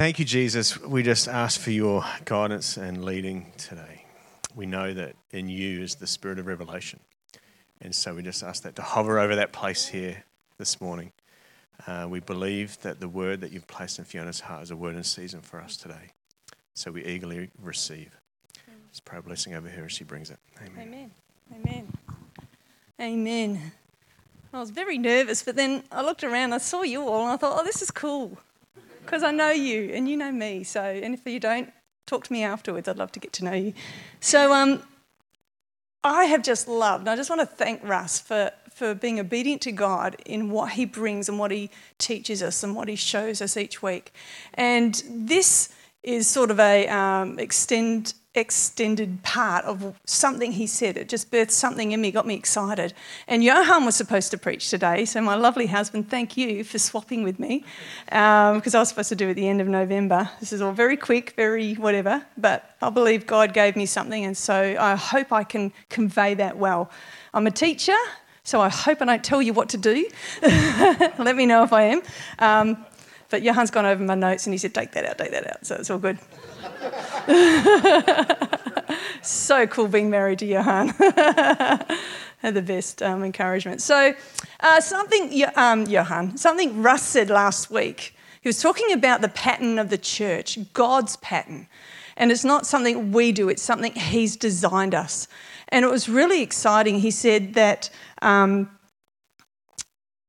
Thank you, Jesus. We just ask for your guidance and leading today. We know that in you is the spirit of revelation. And so we just ask that to hover over that place here this morning. Uh, we believe that the word that you've placed in Fiona's heart is a word in season for us today. So we eagerly receive. Let's pray a blessing over her as she brings it. Amen. Amen. Amen. Amen. I was very nervous, but then I looked around, I saw you all, and I thought, oh, this is cool. Because I know you and you know me. So, and if you don't, talk to me afterwards. I'd love to get to know you. So, um, I have just loved, and I just want to thank Russ for, for being obedient to God in what he brings and what he teaches us and what he shows us each week. And this is sort of a um, extend extended part of something he said. It just birthed something in me, got me excited. And Johan was supposed to preach today, so my lovely husband, thank you for swapping with me, because um, I was supposed to do it at the end of November. This is all very quick, very whatever, but I believe God gave me something, and so I hope I can convey that well. I'm a teacher, so I hope I don't tell you what to do. Let me know if I am. Um, but Johan's gone over my notes and he said, take that out, take that out. So it's all good. so cool being married to Johan. The best um, encouragement. So, uh, something, um, Johan, something Russ said last week. He was talking about the pattern of the church, God's pattern. And it's not something we do, it's something He's designed us. And it was really exciting. He said that um,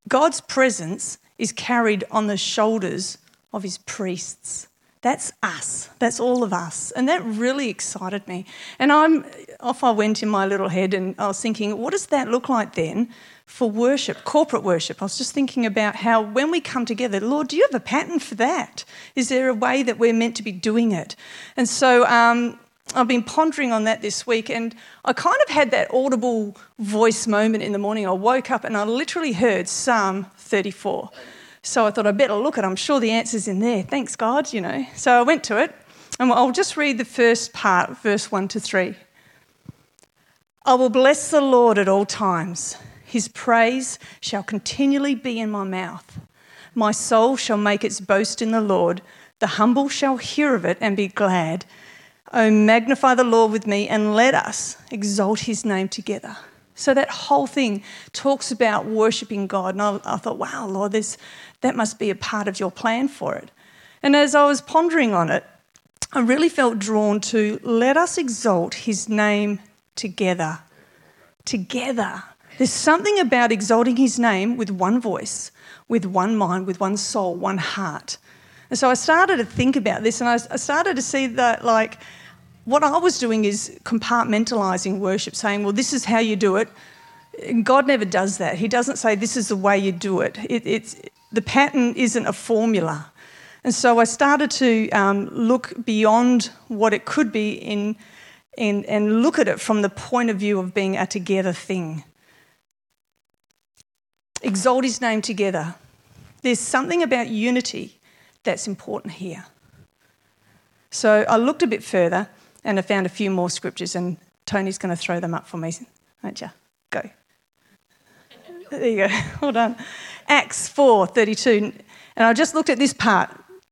God's presence is carried on the shoulders of His priests. That's us. That's all of us. And that really excited me. And I'm off I went in my little head and I was thinking, what does that look like then for worship, corporate worship? I was just thinking about how when we come together, Lord, do you have a pattern for that? Is there a way that we're meant to be doing it? And so um, I've been pondering on that this week, and I kind of had that audible voice moment in the morning. I woke up and I literally heard Psalm 34. So I thought I'd better look at it. I'm sure the answer's in there. Thanks, God, you know. So I went to it, and I'll just read the first part, verse 1 to 3. I will bless the Lord at all times. His praise shall continually be in my mouth. My soul shall make its boast in the Lord. The humble shall hear of it and be glad. Oh, magnify the Lord with me and let us exalt his name together. So that whole thing talks about worshipping God. And I, I thought, wow, Lord, this, that must be a part of your plan for it. And as I was pondering on it, I really felt drawn to let us exalt his name together. Together. There's something about exalting his name with one voice, with one mind, with one soul, one heart. And so I started to think about this and I started to see that, like, what I was doing is compartmentalizing worship, saying, well, this is how you do it. God never does that. He doesn't say, this is the way you do it. it it's, the pattern isn't a formula. And so I started to um, look beyond what it could be in, in, and look at it from the point of view of being a together thing. Exalt his name together. There's something about unity that's important here. So I looked a bit further and I found a few more scriptures, and Tony's going to throw them up for me, won't you? Go. There you go. Hold on. Acts 4:32. And I just looked at this part.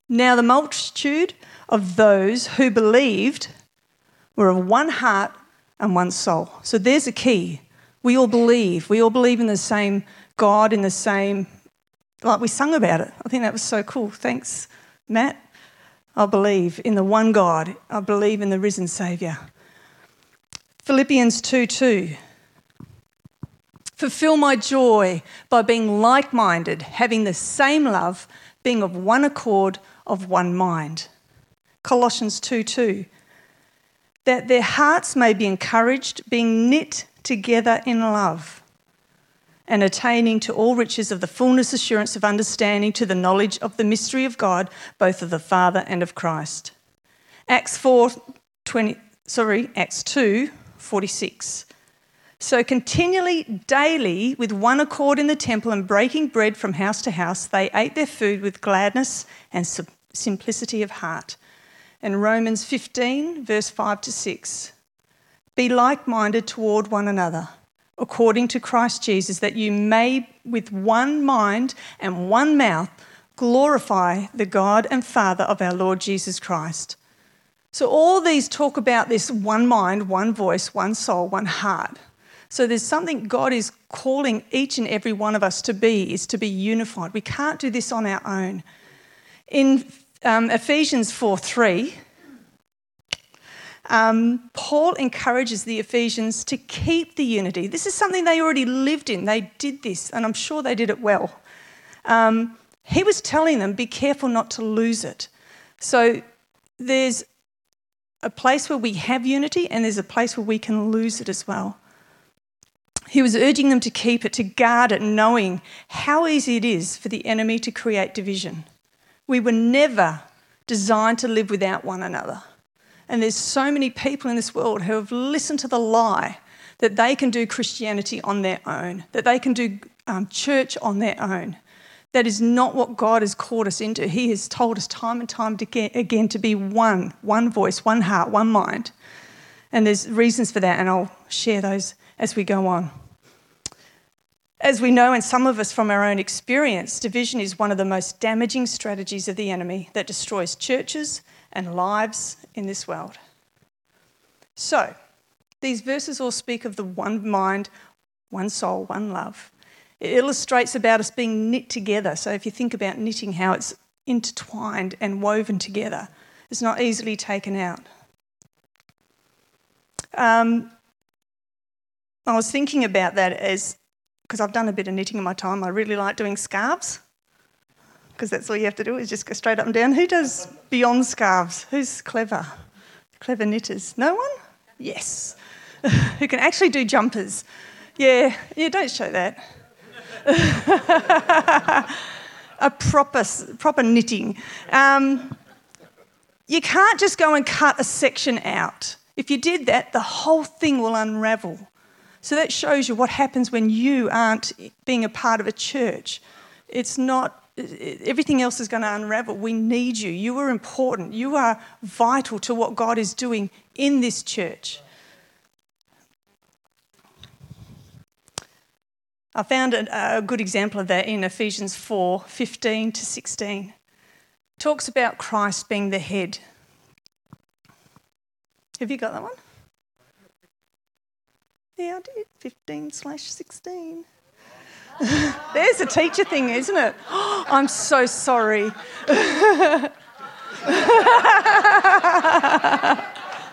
Now, the multitude of those who believed were of one heart and one soul. So there's a key. We all believe. We all believe in the same God, in the same, like we sung about it. I think that was so cool. Thanks, Matt. I believe in the one God. I believe in the risen Saviour. Philippians 2 2. Fulfill my joy by being like minded, having the same love, being of one accord, of one mind. Colossians 2 2. That their hearts may be encouraged, being knit together in love, and attaining to all riches of the fullness assurance of understanding to the knowledge of the mystery of God, both of the Father and of Christ. Acts 4 20, sorry, Acts 2 46. So, continually, daily, with one accord in the temple and breaking bread from house to house, they ate their food with gladness and simplicity of heart. And Romans 15, verse 5 to 6. Be like minded toward one another, according to Christ Jesus, that you may, with one mind and one mouth, glorify the God and Father of our Lord Jesus Christ. So, all these talk about this one mind, one voice, one soul, one heart. So, there's something God is calling each and every one of us to be, is to be unified. We can't do this on our own. In um, Ephesians 4 3, um, Paul encourages the Ephesians to keep the unity. This is something they already lived in. They did this, and I'm sure they did it well. Um, he was telling them, be careful not to lose it. So there's a place where we have unity, and there's a place where we can lose it as well. He was urging them to keep it, to guard it, knowing how easy it is for the enemy to create division. We were never designed to live without one another. And there's so many people in this world who have listened to the lie that they can do Christianity on their own, that they can do um, church on their own. That is not what God has called us into. He has told us time and time again to be one, one voice, one heart, one mind. And there's reasons for that, and I'll share those as we go on. As we know, and some of us from our own experience, division is one of the most damaging strategies of the enemy that destroys churches and lives in this world. So, these verses all speak of the one mind, one soul, one love. It illustrates about us being knit together. So, if you think about knitting, how it's intertwined and woven together, it's not easily taken out. Um, I was thinking about that as because I've done a bit of knitting in my time. I really like doing scarves because that's all you have to do is just go straight up and down. Who does beyond scarves? Who's clever? Clever knitters? No one? Yes. Who can actually do jumpers? Yeah, yeah, don't show that. a proper, proper knitting. Um, you can't just go and cut a section out. If you did that, the whole thing will unravel. So that shows you what happens when you aren't being a part of a church. It's not, everything else is going to unravel. We need you. You are important. You are vital to what God is doing in this church. I found a, good example of that in Ephesians 4 15 to 16. It talks about Christ being the head. Have you got that one? Yeah, I did. 15 slash 16. There's a teacher thing, isn't it? I'm so sorry. oh,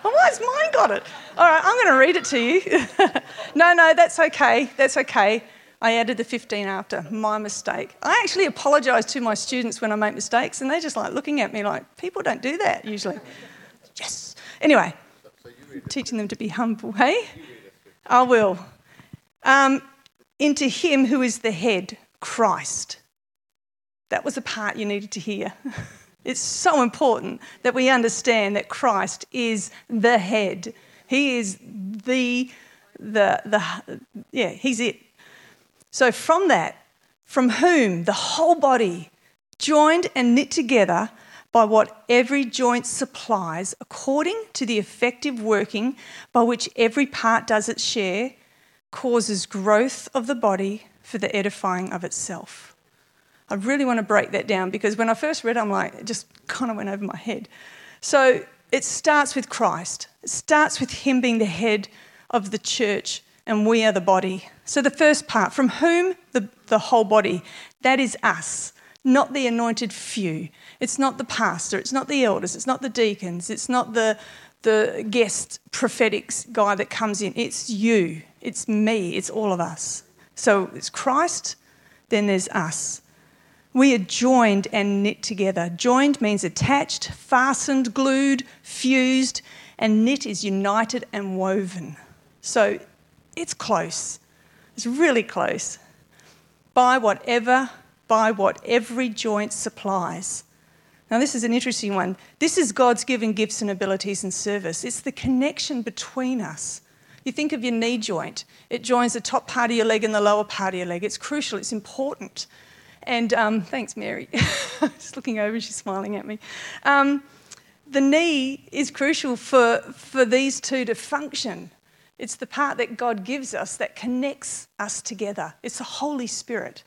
why's mine got it? All right, I'm going to read it to you. no, no, that's okay. That's okay. I added the 15 after. My mistake. I actually apologise to my students when I make mistakes, and they're just like looking at me like, people don't do that usually. Yes. Anyway, teaching them to be humble, hey? I will. Um, into him who is the head, Christ. That was the part you needed to hear. it's so important that we understand that Christ is the head. He is the, the, the, yeah, he's it. So from that, from whom the whole body, joined and knit together by what every joint supplies, according to the effective working by which every part does its share, causes growth of the body for the edifying of itself. I really want to break that down because when I first read it, I'm like, it just kind of went over my head. So it starts with Christ, it starts with Him being the head of the church, and we are the body. So the first part, from whom the, the whole body, that is us not the anointed few. It's not the pastor, it's not the elders, it's not the deacons, it's not the, the guest prophetic guy that comes in. It's you, it's me, it's all of us. So it's Christ, then there's us. We are joined and knit together. Joined means attached, fastened, glued, fused, and knit is united and woven. So it's close. It's really close. By whatever by what every joint supplies. Now, this is an interesting one. This is God's given gifts and abilities and service. It's the connection between us. You think of your knee joint, it joins the top part of your leg and the lower part of your leg. It's crucial, it's important. And um, thanks, Mary. Just looking over, she's smiling at me. Um, the knee is crucial for, for these two to function. It's the part that God gives us that connects us together. It's the Holy Spirit.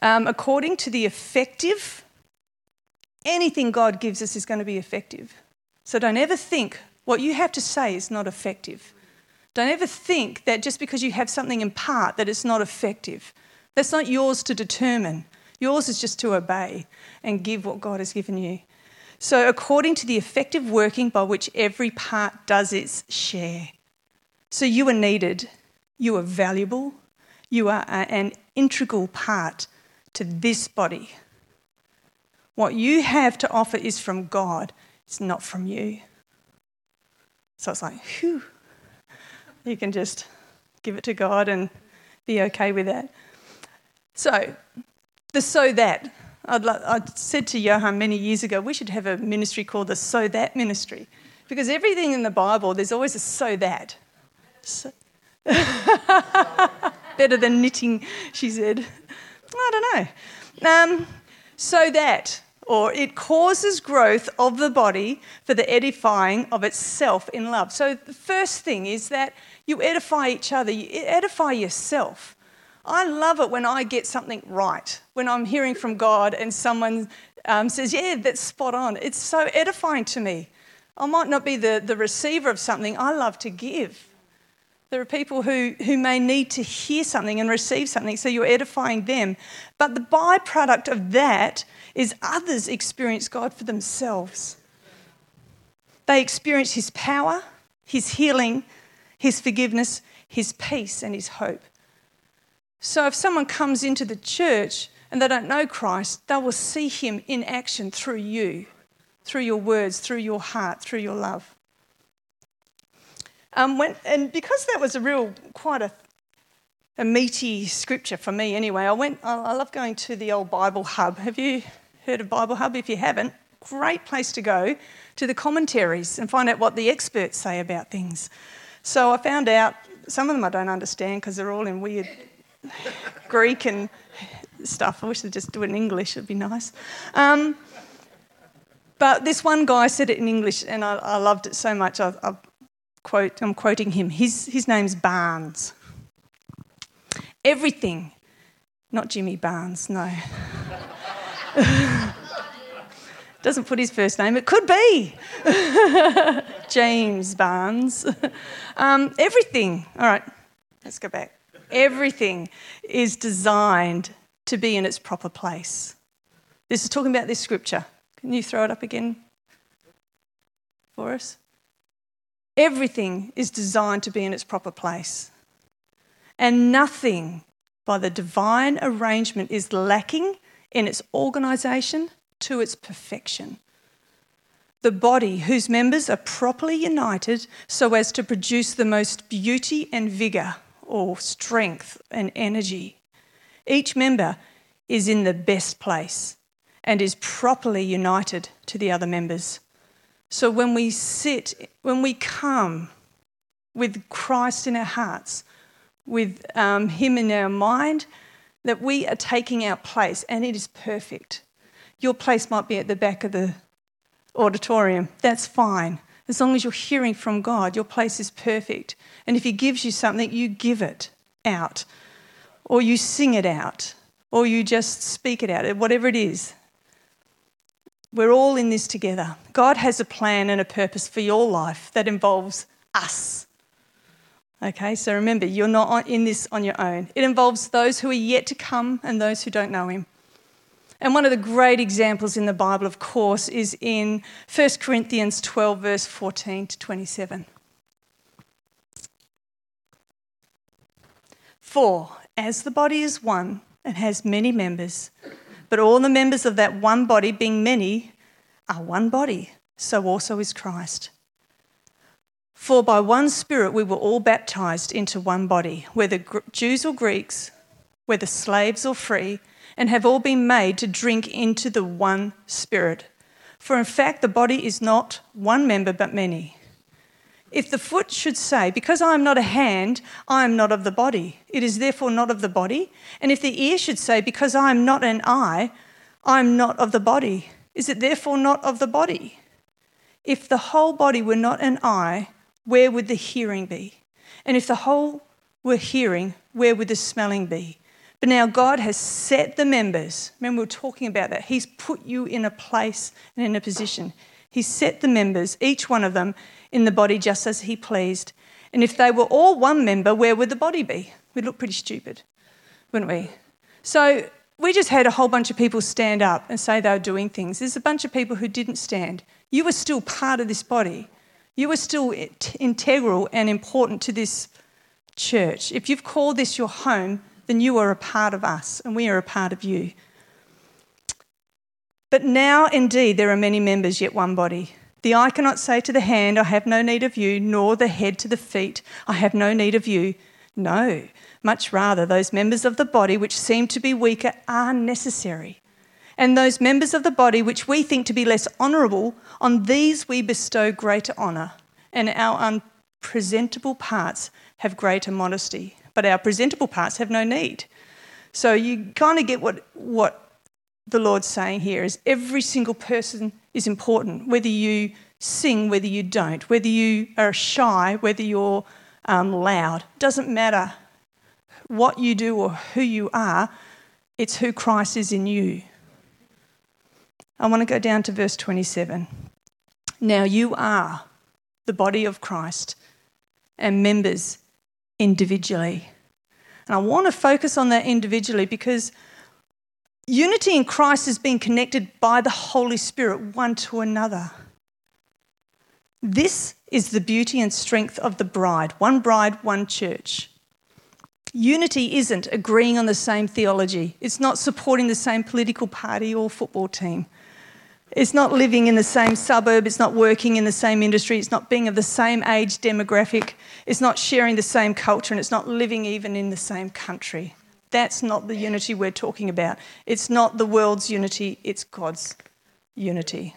Um, according to the effective, anything God gives us is going to be effective. So don't ever think what you have to say is not effective. Don't ever think that just because you have something in part that it's not effective. That's not yours to determine. Yours is just to obey and give what God has given you. So, according to the effective working by which every part does its share. So, you are needed, you are valuable, you are an integral part to this body. What you have to offer is from God, it's not from you. So it's like, whew. You can just give it to God and be okay with that. So, the so that. I'd, I said to Johan many years ago, we should have a ministry called the So That Ministry. Because everything in the Bible, there's always a so that. So Better than knitting, she said. I don't know. Um, so that, or it causes growth of the body for the edifying of itself in love. So the first thing is that you edify each other, you edify yourself. I love it when I get something right, when I'm hearing from God and someone um, says, Yeah, that's spot on. It's so edifying to me. I might not be the, the receiver of something, I love to give. There are people who, who may need to hear something and receive something, so you're edifying them. But the byproduct of that is others experience God for themselves. They experience His power, His healing, His forgiveness, His peace, and His hope. So if someone comes into the church and they don't know Christ, they will see Him in action through you, through your words, through your heart, through your love. Um, when, and because that was a real, quite a, a meaty scripture for me anyway, I went, I, I love going to the old Bible Hub. Have you heard of Bible Hub? If you haven't, great place to go to the commentaries and find out what the experts say about things. So I found out some of them I don't understand because they're all in weird Greek and stuff. I wish they'd just do it in English, it'd be nice. Um, but this one guy said it in English and I, I loved it so much. I, I quote, I'm quoting him. His, his name's Barnes. Everything, not Jimmy Barnes, no. Doesn't put his first name, it could be James Barnes. Um, everything, all right, let's go back. Everything is designed to be in its proper place. This is talking about this scripture. Can you throw it up again for us? Everything is designed to be in its proper place. And nothing by the divine arrangement is lacking in its organisation to its perfection. The body, whose members are properly united so as to produce the most beauty and vigour, or strength and energy. Each member is in the best place and is properly united to the other members. So when we sit, when we come with Christ in our hearts, with um, Him in our mind, that we are taking our place and it is perfect. Your place might be at the back of the auditorium. That's fine. As long as you're hearing from God, your place is perfect. And if He gives you something, you give it out, or you sing it out, or you just speak it out, whatever it is. We're all in this together. God has a plan and a purpose for your life that involves us. Okay, so remember, you're not in this on your own. It involves those who are yet to come and those who don't know Him. And one of the great examples in the Bible, of course, is in 1 Corinthians 12, verse 14 to 27. For as the body is one and has many members, but all the members of that one body, being many, are one body, so also is Christ. For by one Spirit we were all baptized into one body, whether Jews or Greeks, whether slaves or free, and have all been made to drink into the one Spirit. For in fact, the body is not one member but many. If the foot should say, Because I am not a hand, I am not of the body, it is therefore not of the body. And if the ear should say, Because I am not an eye, I am not of the body, is it therefore not of the body? If the whole body were not an eye, where would the hearing be? And if the whole were hearing, where would the smelling be? But now God has set the members. Remember, we were talking about that. He's put you in a place and in a position. He's set the members, each one of them, in the body just as He pleased. And if they were all one member, where would the body be? We'd look pretty stupid, wouldn't we? So we just had a whole bunch of people stand up and say they were doing things. There's a bunch of people who didn't stand. You were still part of this body. You were still integral and important to this church. If you've called this your home, then you are a part of us and we are a part of you. But now, indeed, there are many members, yet one body. The eye cannot say to the hand, I have no need of you, nor the head to the feet, I have no need of you. No, much rather, those members of the body which seem to be weaker are necessary. And those members of the body which we think to be less honourable, on these we bestow greater honour, and our unpresentable parts have greater modesty, but our presentable parts have no need. So you kind of get what, what the Lord's saying here is every single person is important, whether you sing, whether you don't, whether you are shy, whether you're um, loud. Doesn't matter what you do or who you are, it's who Christ is in you. I want to go down to verse 27. Now you are the body of Christ and members individually. And I want to focus on that individually because unity in Christ is being connected by the Holy Spirit one to another. This is the beauty and strength of the bride one bride, one church. Unity isn't agreeing on the same theology, it's not supporting the same political party or football team. It's not living in the same suburb, it's not working in the same industry, it's not being of the same age demographic, it's not sharing the same culture, and it's not living even in the same country. That's not the unity we're talking about. It's not the world's unity, it's God's unity.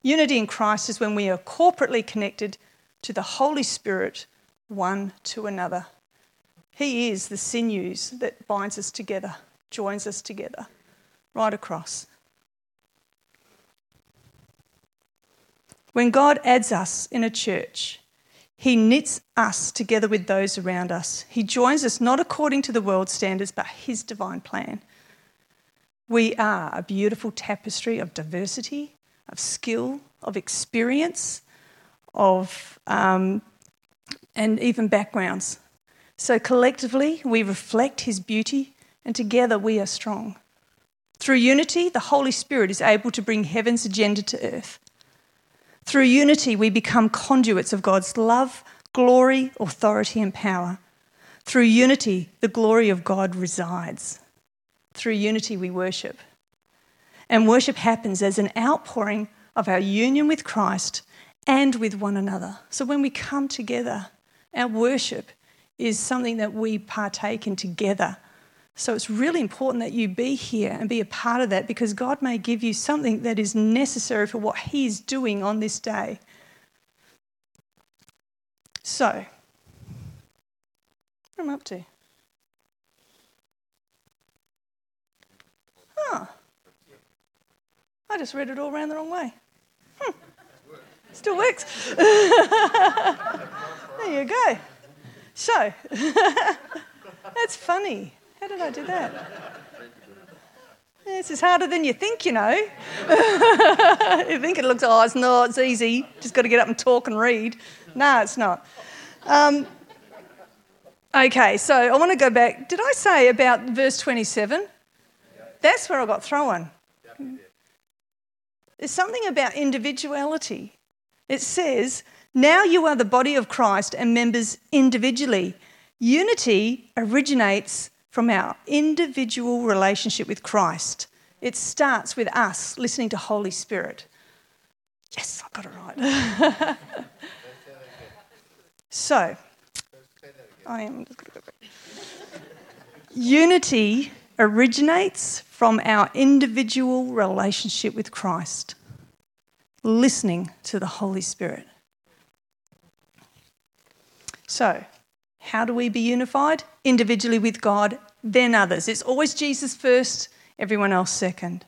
Unity in Christ is when we are corporately connected to the Holy Spirit, one to another. He is the sinews that binds us together, joins us together, right across. When God adds us in a church, He knits us together with those around us. He joins us not according to the world's standards, but His divine plan. We are a beautiful tapestry of diversity, of skill, of experience, of um, and even backgrounds. So collectively, we reflect His beauty, and together we are strong. Through unity, the Holy Spirit is able to bring heaven's agenda to earth. Through unity, we become conduits of God's love, glory, authority, and power. Through unity, the glory of God resides. Through unity, we worship. And worship happens as an outpouring of our union with Christ and with one another. So when we come together, our worship is something that we partake in together so it's really important that you be here and be a part of that because God may give you something that is necessary for what He's doing on this day. So, what am I up to? Huh. I just read it all around the wrong way. Hmm. Still works. there you go. So, that's funny. How did I do that? This is harder than you think, you know. you think it looks, oh, it's not, it's easy. Just got to get up and talk and read. No, it's not. Um, okay, so I want to go back. Did I say about verse 27? That's where I got thrown. There's something about individuality. It says, Now you are the body of Christ and members individually. Unity originates from our individual relationship with Christ. It starts with us listening to Holy Spirit. Yes, I got it right. so, I am. Unity originates from our individual relationship with Christ, listening to the Holy Spirit. So, how do we be unified? Individually with God, then others. It's always Jesus first, everyone else second.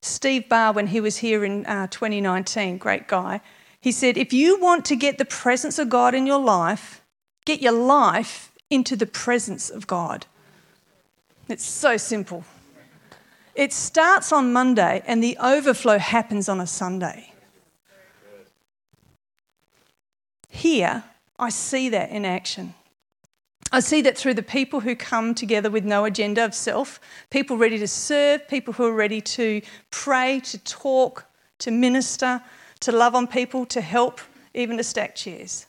Steve Barr, when he was here in uh, 2019, great guy, he said, If you want to get the presence of God in your life, get your life into the presence of God. It's so simple. It starts on Monday and the overflow happens on a Sunday. Here, I see that in action. I see that through the people who come together with no agenda of self, people ready to serve, people who are ready to pray, to talk, to minister, to love on people, to help, even to stack chairs.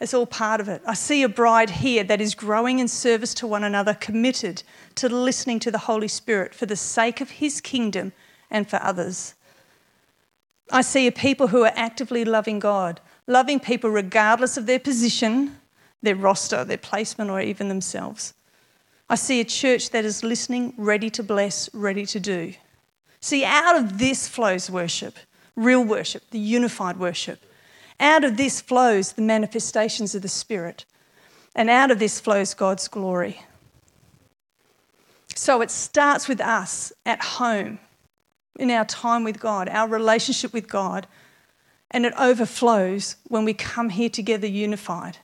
It's all part of it. I see a bride here that is growing in service to one another, committed to listening to the Holy Spirit for the sake of His kingdom and for others. I see a people who are actively loving God, loving people regardless of their position, their roster, their placement, or even themselves. I see a church that is listening, ready to bless, ready to do. See, out of this flows worship, real worship, the unified worship. Out of this flows the manifestations of the Spirit. And out of this flows God's glory. So it starts with us at home, in our time with God, our relationship with God. And it overflows when we come here together unified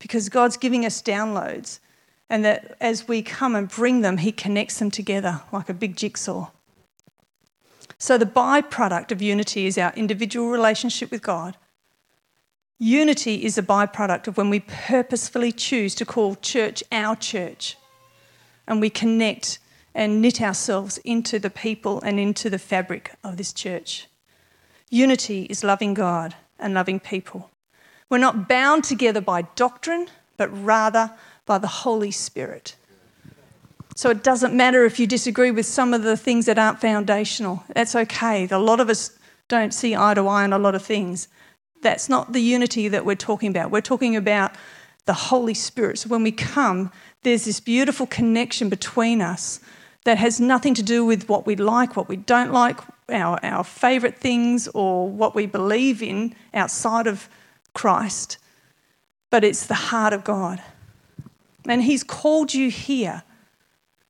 because God's giving us downloads. And that as we come and bring them, He connects them together like a big jigsaw. So, the byproduct of unity is our individual relationship with God. Unity is a byproduct of when we purposefully choose to call church our church and we connect and knit ourselves into the people and into the fabric of this church. Unity is loving God and loving people. We're not bound together by doctrine, but rather by the Holy Spirit. So it doesn't matter if you disagree with some of the things that aren't foundational. That's okay. A lot of us don't see eye to eye on a lot of things. That's not the unity that we're talking about. We're talking about the Holy Spirit. So when we come, there's this beautiful connection between us that has nothing to do with what we like, what we don't like, our, our favourite things, or what we believe in outside of Christ, but it's the heart of God. And He's called you here,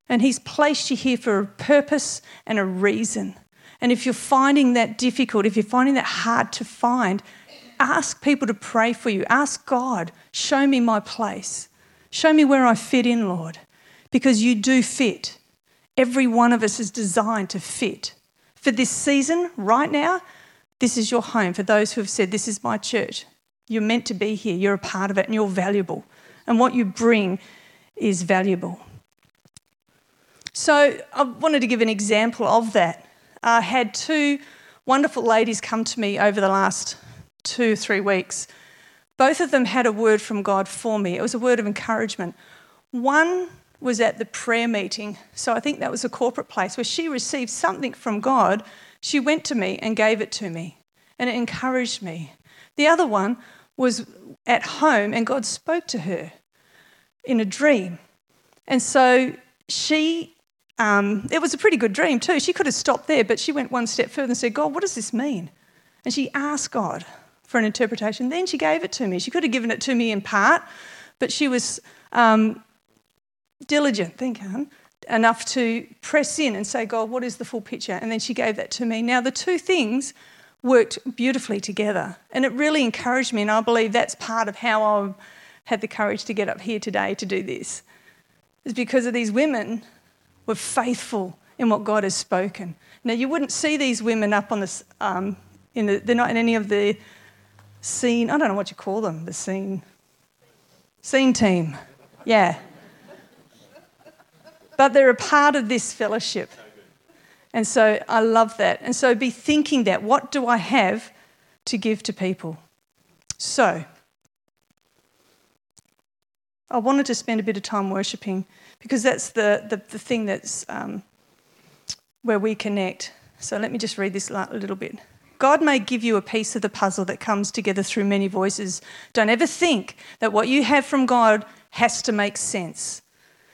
and He's placed you here for a purpose and a reason. And if you're finding that difficult, if you're finding that hard to find, ask people to pray for you. Ask God, show me my place. Show me where I fit in, Lord, because you do fit. Every one of us is designed to fit. For this season, right now, this is your home. For those who have said, This is my church, you're meant to be here, you're a part of it, and you're valuable. And what you bring is valuable. So, I wanted to give an example of that. I had two wonderful ladies come to me over the last two, three weeks. Both of them had a word from God for me. It was a word of encouragement. One was at the prayer meeting, so I think that was a corporate place where she received something from God. She went to me and gave it to me, and it encouraged me. The other one was at home and God spoke to her in a dream. And so she, um, it was a pretty good dream too. She could have stopped there, but she went one step further and said, God, what does this mean? And she asked God for an interpretation. Then she gave it to me. She could have given it to me in part, but she was um, diligent, think on, enough to press in and say, God, what is the full picture? And then she gave that to me. Now, the two things worked beautifully together. And it really encouraged me. And I believe that's part of how I had the courage to get up here today to do this. Is because of these women were faithful in what God has spoken. Now, you wouldn't see these women up on this, um, in the, they're not in any of the scene, I don't know what you call them, the scene, scene team. Yeah. But they're a part of this fellowship. And so I love that. And so be thinking that what do I have to give to people? So I wanted to spend a bit of time worshipping because that's the, the, the thing that's um, where we connect. So let me just read this a little bit. God may give you a piece of the puzzle that comes together through many voices. Don't ever think that what you have from God has to make sense.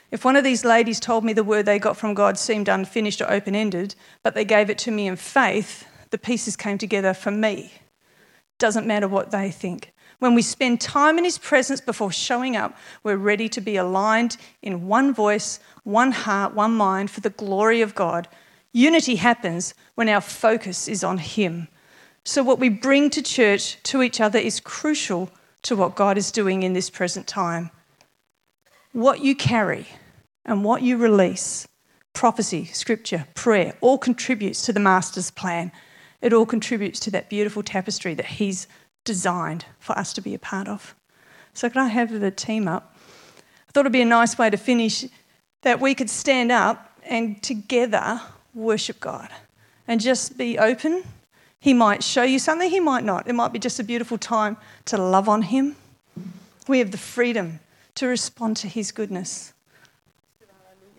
If one of these ladies told me the word they got from God seemed unfinished or open ended, but they gave it to me in faith, the pieces came together for me. Doesn't matter what they think. When we spend time in His presence before showing up, we're ready to be aligned in one voice, one heart, one mind for the glory of God. Unity happens when our focus is on Him. So, what we bring to church to each other is crucial to what God is doing in this present time what you carry And what you release, prophecy, scripture, prayer, all contributes to the Master's plan. It all contributes to that beautiful tapestry that He's designed for us to be a part of. So, could I have the team up? I thought it'd be a nice way to finish that we could stand up and together worship God and just be open. He might show you something, He might not. It might be just a beautiful time to love on Him. We have the freedom to respond to His goodness.